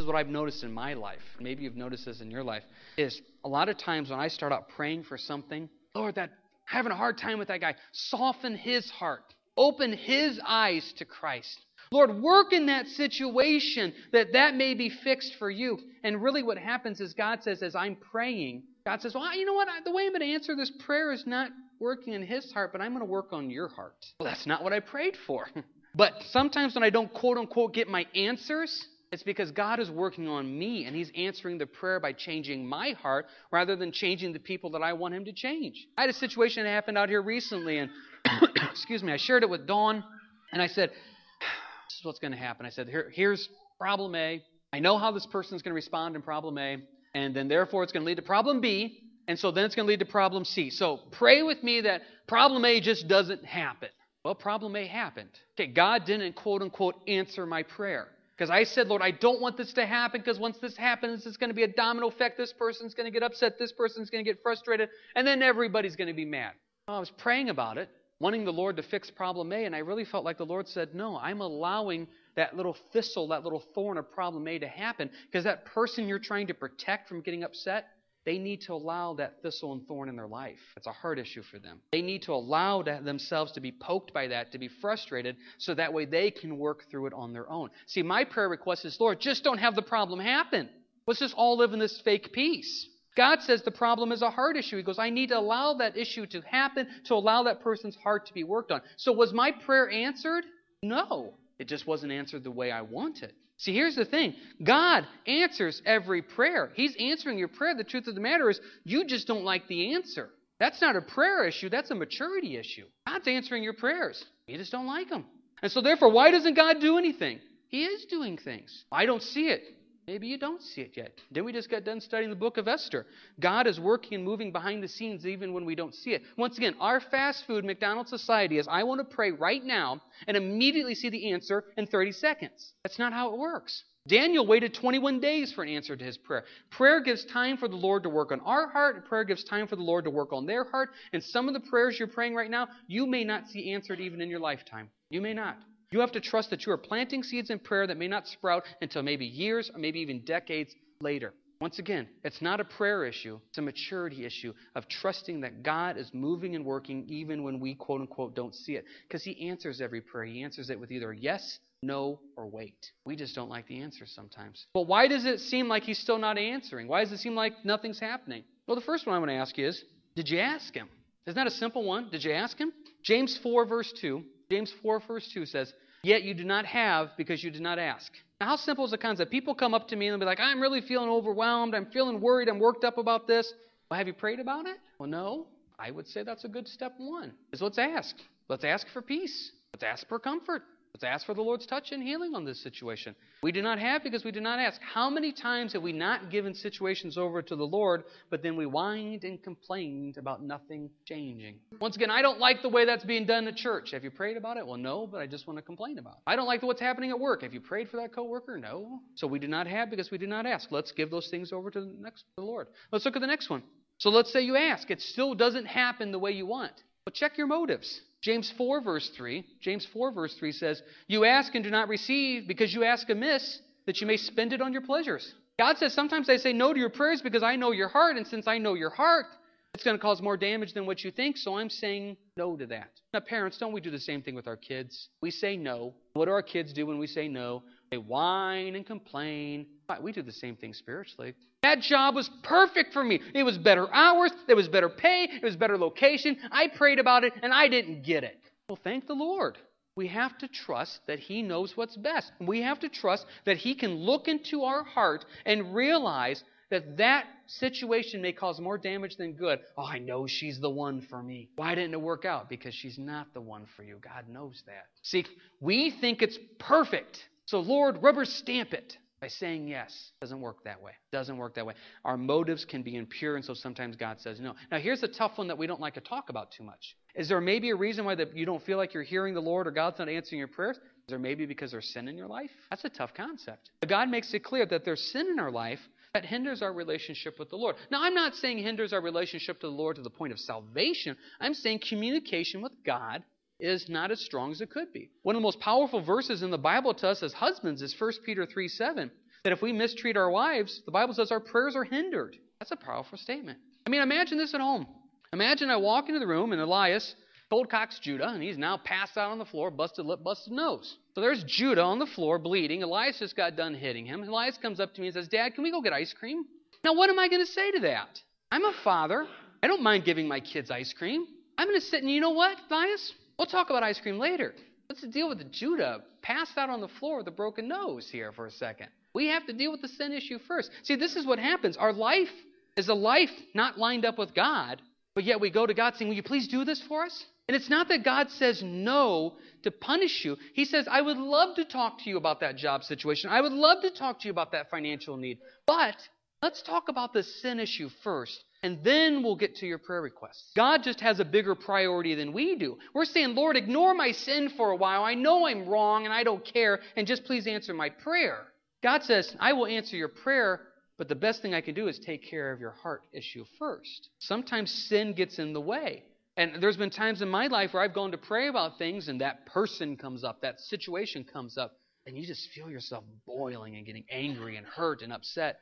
is what I've noticed in my life. Maybe you've noticed this in your life. Is a lot of times when I start out praying for something, Lord, that having a hard time with that guy, soften his heart, open his eyes to Christ. Lord, work in that situation that that may be fixed for you. And really, what happens is God says, as I'm praying, God says, Well, you know what? The way I'm going to answer this prayer is not working in his heart, but I'm going to work on your heart. Well, that's not what I prayed for. but sometimes when I don't quote unquote get my answers, it's because God is working on me and He's answering the prayer by changing my heart rather than changing the people that I want Him to change. I had a situation that happened out here recently, and excuse me, I shared it with Dawn, and I said, This is what's going to happen. I said, Here, Here's problem A. I know how this person is going to respond in problem A, and then therefore it's going to lead to problem B, and so then it's going to lead to problem C. So pray with me that problem A just doesn't happen. Well, problem A happened. Okay, God didn't quote unquote answer my prayer. Because I said, Lord, I don't want this to happen because once this happens, it's going to be a domino effect. This person's going to get upset. This person's going to get frustrated. And then everybody's going to be mad. I was praying about it, wanting the Lord to fix problem A. And I really felt like the Lord said, No, I'm allowing that little thistle, that little thorn of problem A to happen because that person you're trying to protect from getting upset, they need to allow that thistle and thorn in their life. It's a heart issue for them. They need to allow themselves to be poked by that, to be frustrated, so that way they can work through it on their own. See, my prayer request is, Lord, just don't have the problem happen. Let's just all live in this fake peace. God says the problem is a heart issue. He goes, I need to allow that issue to happen, to allow that person's heart to be worked on. So, was my prayer answered? No. It just wasn't answered the way I wanted. See, here's the thing God answers every prayer. He's answering your prayer. The truth of the matter is, you just don't like the answer. That's not a prayer issue, that's a maturity issue. God's answering your prayers. You just don't like them. And so, therefore, why doesn't God do anything? He is doing things. I don't see it. Maybe you don't see it yet. Then we just got done studying the book of Esther. God is working and moving behind the scenes even when we don't see it. Once again, our fast food McDonald's society is I want to pray right now and immediately see the answer in 30 seconds. That's not how it works. Daniel waited 21 days for an answer to his prayer. Prayer gives time for the Lord to work on our heart, and prayer gives time for the Lord to work on their heart. And some of the prayers you're praying right now, you may not see answered even in your lifetime. You may not. You have to trust that you are planting seeds in prayer that may not sprout until maybe years or maybe even decades later. Once again, it's not a prayer issue, it's a maturity issue of trusting that God is moving and working even when we, quote unquote, don't see it. Because He answers every prayer. He answers it with either yes, no, or wait. We just don't like the answer sometimes. But why does it seem like He's still not answering? Why does it seem like nothing's happening? Well, the first one I want to ask is Did you ask Him? Isn't that a simple one? Did you ask Him? James 4, verse 2 James 4, verse 2 says, Yet you do not have because you did not ask. Now, how simple is the concept? People come up to me and they'll be like, I'm really feeling overwhelmed. I'm feeling worried. I'm worked up about this. Well, have you prayed about it? Well, no. I would say that's a good step one. Is let's ask. Let's ask for peace. Let's ask for comfort. Let's ask for the Lord's touch and healing on this situation. We do not have because we do not ask. How many times have we not given situations over to the Lord, but then we whined and complained about nothing changing? Once again, I don't like the way that's being done at church. Have you prayed about it? Well, no, but I just want to complain about it. I don't like what's happening at work. Have you prayed for that coworker? No. So we do not have because we do not ask. Let's give those things over to the next to the Lord. Let's look at the next one. So let's say you ask. It still doesn't happen the way you want. But check your motives. James 4, verse 3. James 4, verse 3 says, You ask and do not receive because you ask amiss, that you may spend it on your pleasures. God says, Sometimes I say no to your prayers because I know your heart, and since I know your heart, it's going to cause more damage than what you think, so I'm saying no to that. Now, parents, don't we do the same thing with our kids? We say no. What do our kids do when we say no? They whine and complain. We do the same thing spiritually. That job was perfect for me. It was better hours, there was better pay, it was better location. I prayed about it and I didn't get it. Well, thank the Lord. We have to trust that He knows what's best. We have to trust that He can look into our heart and realize that that situation may cause more damage than good. Oh, I know she's the one for me. Why didn't it work out? Because she's not the one for you. God knows that. See, we think it's perfect. So, Lord, rubber stamp it by saying yes. Doesn't work that way. Doesn't work that way. Our motives can be impure, and so sometimes God says no. Now, here's a tough one that we don't like to talk about too much. Is there maybe a reason why that you don't feel like you're hearing the Lord or God's not answering your prayers? Is there maybe because there's sin in your life? That's a tough concept. But God makes it clear that there's sin in our life that hinders our relationship with the Lord. Now, I'm not saying hinders our relationship to the Lord to the point of salvation. I'm saying communication with God is not as strong as it could be. One of the most powerful verses in the Bible to us as husbands is 1 Peter 3 7. that if we mistreat our wives, the Bible says our prayers are hindered. That's a powerful statement. I mean, imagine this at home. Imagine I walk into the room and Elias cold cocks Judah, and he's now passed out on the floor, busted lip, busted nose. So there's Judah on the floor bleeding. Elias just got done hitting him. Elias comes up to me and says, Dad, can we go get ice cream? Now, what am I going to say to that? I'm a father. I don't mind giving my kids ice cream. I'm going to sit and you know what, Elias? We'll talk about ice cream later. Let's deal with the Judah passed out on the floor with a broken nose here for a second. We have to deal with the sin issue first. See, this is what happens. Our life is a life not lined up with God, but yet we go to God saying, Will you please do this for us? And it's not that God says no to punish you. He says, I would love to talk to you about that job situation. I would love to talk to you about that financial need. But let's talk about the sin issue first, and then we'll get to your prayer requests. God just has a bigger priority than we do. We're saying, Lord, ignore my sin for a while. I know I'm wrong and I don't care, and just please answer my prayer. God says, I will answer your prayer, but the best thing I can do is take care of your heart issue first. Sometimes sin gets in the way. And there's been times in my life where I've gone to pray about things and that person comes up, that situation comes up, and you just feel yourself boiling and getting angry and hurt and upset.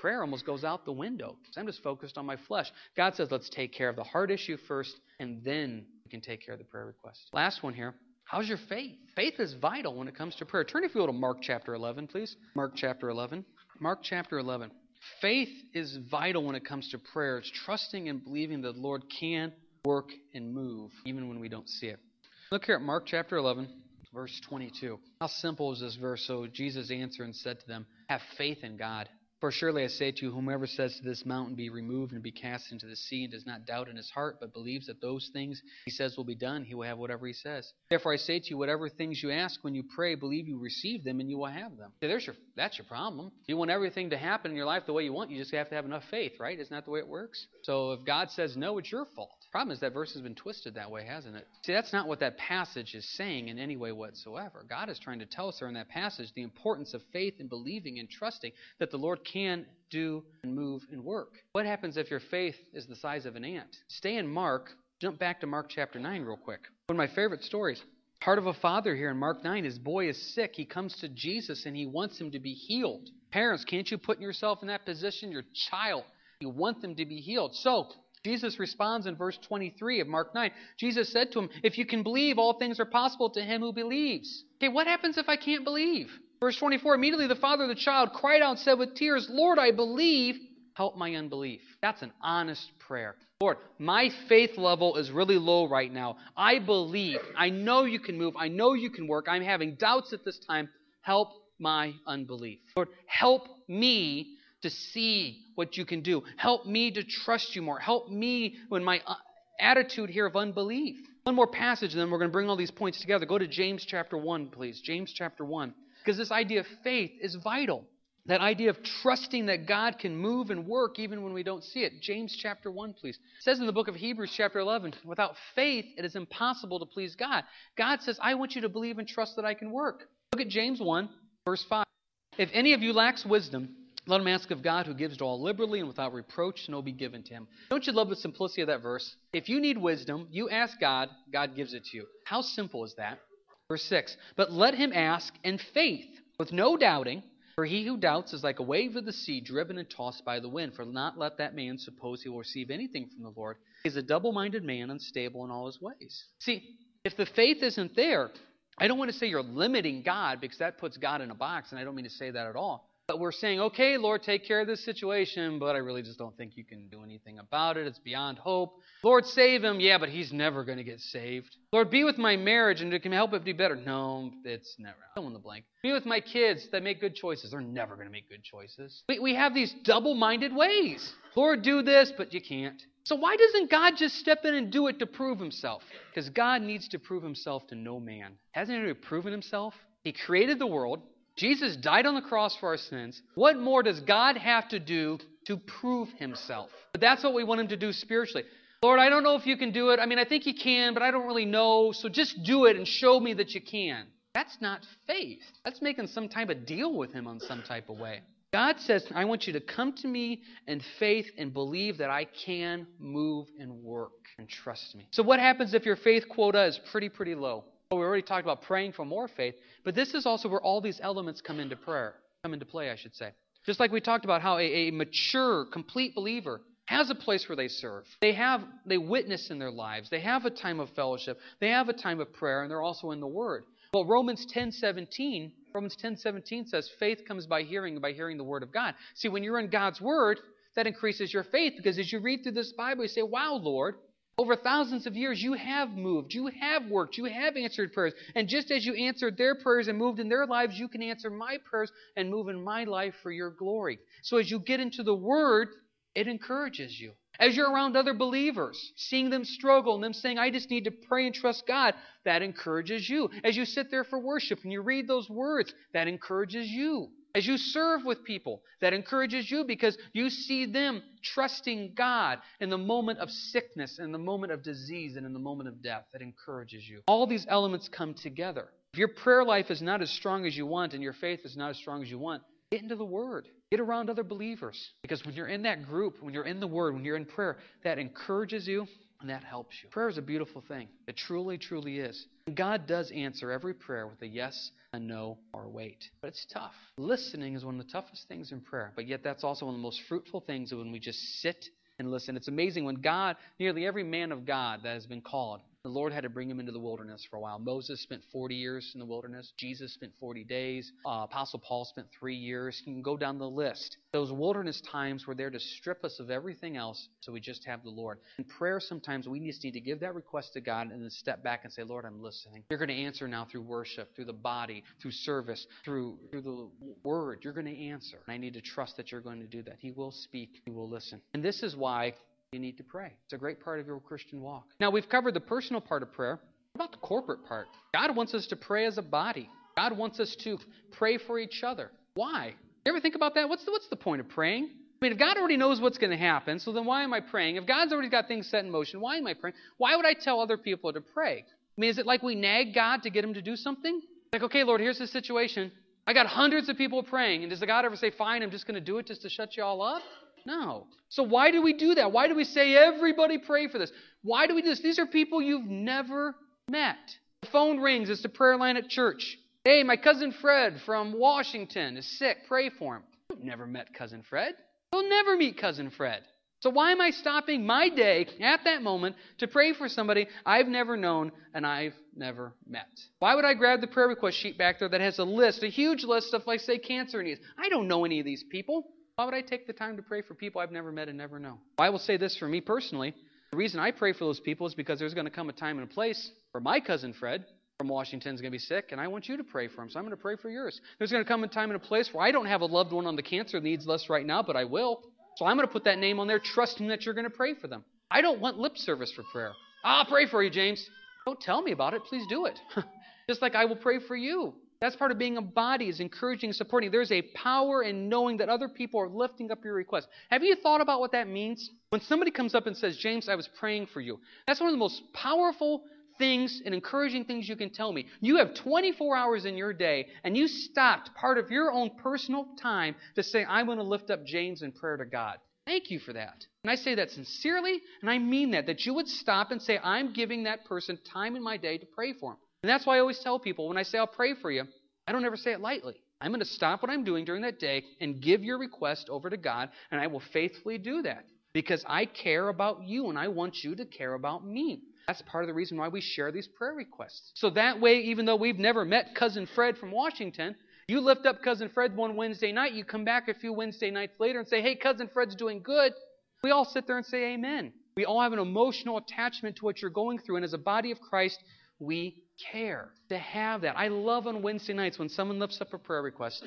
Prayer almost goes out the window I'm just focused on my flesh. God says, let's take care of the heart issue first, and then we can take care of the prayer request. Last one here. How's your faith? Faith is vital when it comes to prayer. Turn if you will to Mark chapter 11, please. Mark chapter 11. Mark chapter 11. Faith is vital when it comes to prayer. It's trusting and believing that the Lord can work and move even when we don't see it. Look here at Mark chapter 11, verse 22. How simple is this verse? So Jesus answered and said to them, Have faith in God. For surely I say to you, whomever says to this mountain, Be removed and be cast into the sea, and does not doubt in his heart, but believes that those things he says will be done, he will have whatever he says. Therefore I say to you, whatever things you ask when you pray, believe you receive them, and you will have them. There's your, that's your problem. You want everything to happen in your life the way you want, you just have to have enough faith, right? Isn't that the way it works? So if God says no, it's your fault. Problem is that verse has been twisted that way, hasn't it? See, that's not what that passage is saying in any way whatsoever. God is trying to tell us there in that passage the importance of faith and believing and trusting that the Lord can do and move and work. What happens if your faith is the size of an ant? Stay in Mark. Jump back to Mark chapter 9 real quick. One of my favorite stories. Heart of a father here in Mark 9. His boy is sick. He comes to Jesus and he wants him to be healed. Parents, can't you put yourself in that position? Your child, you want them to be healed. So, Jesus responds in verse 23 of Mark 9. Jesus said to him, If you can believe, all things are possible to him who believes. Okay, what happens if I can't believe? Verse 24 Immediately the father of the child cried out and said with tears, Lord, I believe. Help my unbelief. That's an honest prayer. Lord, my faith level is really low right now. I believe. I know you can move. I know you can work. I'm having doubts at this time. Help my unbelief. Lord, help me to see what you can do. Help me to trust you more. Help me when my uh, attitude here of unbelief. One more passage, and then we're going to bring all these points together. Go to James chapter 1, please. James chapter 1. Because this idea of faith is vital. That idea of trusting that God can move and work even when we don't see it. James chapter 1, please. It says in the book of Hebrews, chapter 11, without faith, it is impossible to please God. God says, I want you to believe and trust that I can work. Look at James 1, verse 5. If any of you lacks wisdom, let him ask of God who gives to all liberally and without reproach, and it will be given to him. Don't you love the simplicity of that verse? If you need wisdom, you ask God, God gives it to you. How simple is that? Verse 6 But let him ask in faith, with no doubting, for he who doubts is like a wave of the sea driven and tossed by the wind. For not let that man suppose he will receive anything from the Lord. He is a double minded man, unstable in all his ways. See, if the faith isn't there, I don't want to say you're limiting God because that puts God in a box, and I don't mean to say that at all. But we're saying, okay, Lord, take care of this situation, but I really just don't think you can do anything about it. It's beyond hope. Lord, save him. Yeah, but he's never going to get saved. Lord, be with my marriage and it can help it be better. No, it's never. Fill in the blank. Be with my kids that make good choices. They're never going to make good choices. We, we have these double minded ways. Lord, do this, but you can't. So why doesn't God just step in and do it to prove himself? Because God needs to prove himself to no man. Hasn't he proven himself? He created the world. Jesus died on the cross for our sins. What more does God have to do to prove himself? But that's what we want him to do spiritually. Lord, I don't know if you can do it. I mean, I think you can, but I don't really know. So just do it and show me that you can. That's not faith. That's making some type of deal with him on some type of way. God says, I want you to come to me in faith and believe that I can move and work and trust me. So, what happens if your faith quota is pretty, pretty low? We already talked about praying for more faith, but this is also where all these elements come into prayer. come into play, I should say. Just like we talked about how a, a mature, complete believer has a place where they serve. They have they witness in their lives. They have a time of fellowship. They have a time of prayer, and they're also in the Word. Well, Romans 10:17, Romans 10:17 says faith comes by hearing by hearing the word of God. See, when you're in God's word, that increases your faith because as you read through this Bible, you say, "Wow, Lord, over thousands of years you have moved, you have worked, you have answered prayers. And just as you answered their prayers and moved in their lives, you can answer my prayers and move in my life for your glory." So as you get into the word, it encourages you. As you're around other believers, seeing them struggle and them saying, I just need to pray and trust God, that encourages you. As you sit there for worship and you read those words, that encourages you. As you serve with people, that encourages you because you see them trusting God in the moment of sickness, in the moment of disease, and in the moment of death. That encourages you. All these elements come together. If your prayer life is not as strong as you want and your faith is not as strong as you want, get into the Word. Get around other believers. Because when you're in that group, when you're in the Word, when you're in prayer, that encourages you and that helps you. Prayer is a beautiful thing. It truly, truly is. And God does answer every prayer with a yes, a no, or wait. But it's tough. Listening is one of the toughest things in prayer. But yet, that's also one of the most fruitful things when we just sit and listen. It's amazing when God, nearly every man of God that has been called, the Lord had to bring him into the wilderness for a while. Moses spent 40 years in the wilderness. Jesus spent 40 days. Uh, Apostle Paul spent three years. You can go down the list. Those wilderness times were there to strip us of everything else so we just have the Lord. In prayer, sometimes we just need to give that request to God and then step back and say, Lord, I'm listening. You're going to answer now through worship, through the body, through service, through, through the word. You're going to answer. And I need to trust that you're going to do that. He will speak. He will listen. And this is why you need to pray. It's a great part of your Christian walk. Now, we've covered the personal part of prayer. What about the corporate part? God wants us to pray as a body. God wants us to pray for each other. Why? You ever think about that? What's the, what's the point of praying? I mean, if God already knows what's going to happen, so then why am I praying? If God's already got things set in motion, why am I praying? Why would I tell other people to pray? I mean, is it like we nag God to get him to do something? Like, okay, Lord, here's the situation. I got hundreds of people praying, and does the God ever say, fine, I'm just going to do it just to shut you all up? No. So why do we do that? Why do we say everybody pray for this? Why do we do this? These are people you've never met. The phone rings. It's the prayer line at church. Hey, my cousin Fred from Washington is sick. Pray for him. You've never met cousin Fred. You'll never meet cousin Fred. So why am I stopping my day at that moment to pray for somebody I've never known and I've never met? Why would I grab the prayer request sheet back there that has a list, a huge list of, like, say, cancer needs? I don't know any of these people. Why would I take the time to pray for people I've never met and never know? Well, I will say this for me personally. The reason I pray for those people is because there's going to come a time and a place where my cousin Fred from Washington is going to be sick, and I want you to pray for him, so I'm going to pray for yours. There's going to come a time and a place where I don't have a loved one on the cancer needs list right now, but I will. So I'm going to put that name on there, trusting that you're going to pray for them. I don't want lip service for prayer. I'll pray for you, James. Don't tell me about it. Please do it. Just like I will pray for you. That's part of being a body, is encouraging, supporting. There's a power in knowing that other people are lifting up your request. Have you thought about what that means? When somebody comes up and says, James, I was praying for you, that's one of the most powerful things and encouraging things you can tell me. You have 24 hours in your day, and you stopped part of your own personal time to say, I'm going to lift up James in prayer to God. Thank you for that. And I say that sincerely, and I mean that, that you would stop and say, I'm giving that person time in my day to pray for him. And that's why I always tell people when I say I'll pray for you, I don't ever say it lightly. I'm going to stop what I'm doing during that day and give your request over to God, and I will faithfully do that because I care about you and I want you to care about me. That's part of the reason why we share these prayer requests. So that way, even though we've never met Cousin Fred from Washington, you lift up Cousin Fred one Wednesday night, you come back a few Wednesday nights later and say, Hey, Cousin Fred's doing good. We all sit there and say, Amen. We all have an emotional attachment to what you're going through, and as a body of Christ, we care to have that. I love on Wednesday nights when someone lifts up a prayer request,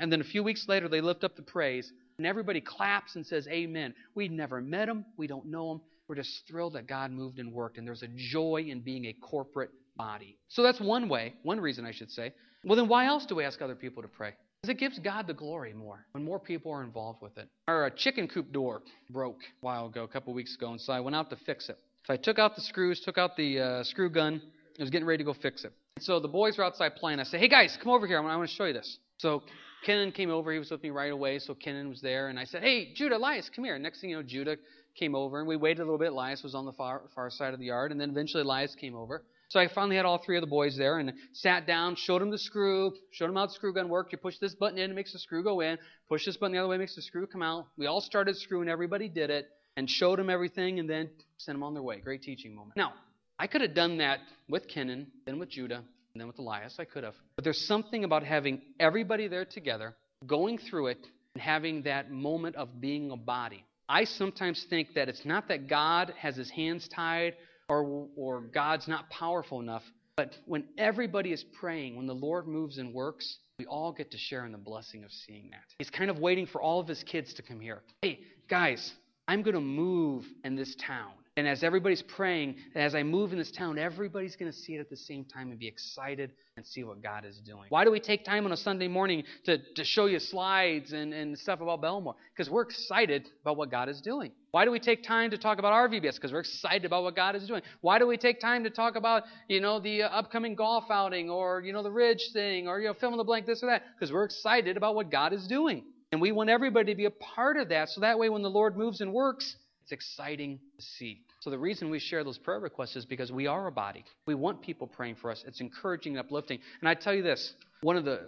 and then a few weeks later they lift up the praise, and everybody claps and says, Amen. We've never met them, we don't know them. We're just thrilled that God moved and worked, and there's a joy in being a corporate body. So that's one way, one reason I should say. Well, then why else do we ask other people to pray? Because it gives God the glory more when more people are involved with it. Our chicken coop door broke a while ago, a couple weeks ago, and so I went out to fix it. So I took out the screws, took out the uh, screw gun, I was getting ready to go fix it. So the boys were outside playing. I said, hey guys, come over here. I want to show you this. So Kenan came over. He was with me right away. So Kenan was there. And I said, hey, Judah, Elias, come here. Next thing you know, Judah came over. And we waited a little bit. Elias was on the far, far side of the yard. And then eventually Elias came over. So I finally had all three of the boys there and sat down, showed them the screw, showed them how the screw gun worked. You push this button in, it makes the screw go in. Push this button the other way, makes the screw come out. We all started screwing, everybody did it, and showed them everything, and then sent them on their way. Great teaching moment. Now, I could have done that with Kenan, then with Judah, and then with Elias. I could have. But there's something about having everybody there together, going through it, and having that moment of being a body. I sometimes think that it's not that God has his hands tied or, or God's not powerful enough, but when everybody is praying, when the Lord moves and works, we all get to share in the blessing of seeing that. He's kind of waiting for all of his kids to come here. Hey, guys, I'm going to move in this town. And as everybody's praying, as I move in this town, everybody's going to see it at the same time and be excited and see what God is doing. Why do we take time on a Sunday morning to, to show you slides and, and stuff about Belmore? Because we're excited about what God is doing. Why do we take time to talk about RVBS? Because we're excited about what God is doing. Why do we take time to talk about, you know, the uh, upcoming golf outing or, you know, the Ridge thing or, you know, fill in the blank, this or that? Because we're excited about what God is doing. And we want everybody to be a part of that so that way when the Lord moves and works, it's exciting to see. So the reason we share those prayer requests is because we are a body. We want people praying for us. It's encouraging and uplifting. And I tell you this, one of the uh,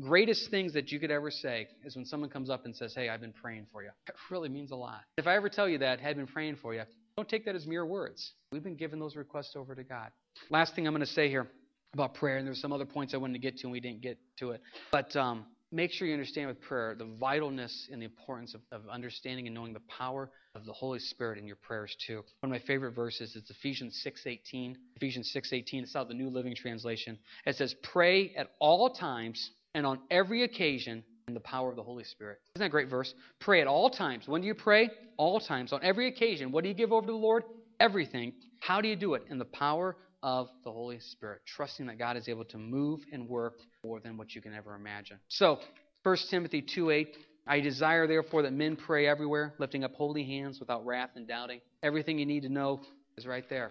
greatest things that you could ever say is when someone comes up and says, "Hey, I've been praying for you." It really means a lot. If I ever tell you that, "I've been praying for you," don't take that as mere words. We've been giving those requests over to God. Last thing I'm going to say here about prayer, and there's some other points I wanted to get to and we didn't get to it, but um, make sure you understand with prayer the vitalness and the importance of, of, understanding and knowing the power of the Holy Spirit in your prayers too. One of my favorite verses is Ephesians 6:18. Ephesians 6:18. It's out the New Living Translation. It says, "Pray at all times and on every occasion in the power of the Holy Spirit." Isn't that a great verse? Pray at all times. When do you pray? All times. On every occasion. What do you give over to the Lord? Everything. How do you do it? In the power of the Holy Spirit, trusting that God is able to move and work more than what you can ever imagine. So, 1 Timothy 2 8, I desire therefore that men pray everywhere, lifting up holy hands without wrath and doubting. Everything you need to know is right there.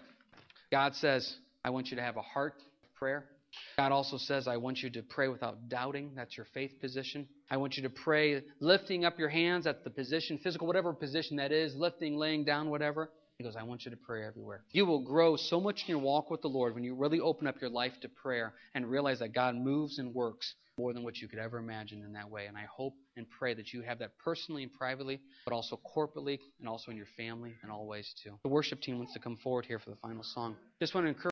God says, I want you to have a heart of prayer. God also says, I want you to pray without doubting. That's your faith position. I want you to pray lifting up your hands at the position, physical, whatever position that is, lifting, laying down, whatever. He goes, I want you to pray everywhere. You will grow so much in your walk with the Lord when you really open up your life to prayer and realize that God moves and works more than what you could ever imagine in that way. And I hope and pray that you have that personally and privately, but also corporately and also in your family and all ways too. The worship team wants to come forward here for the final song. Just want to encourage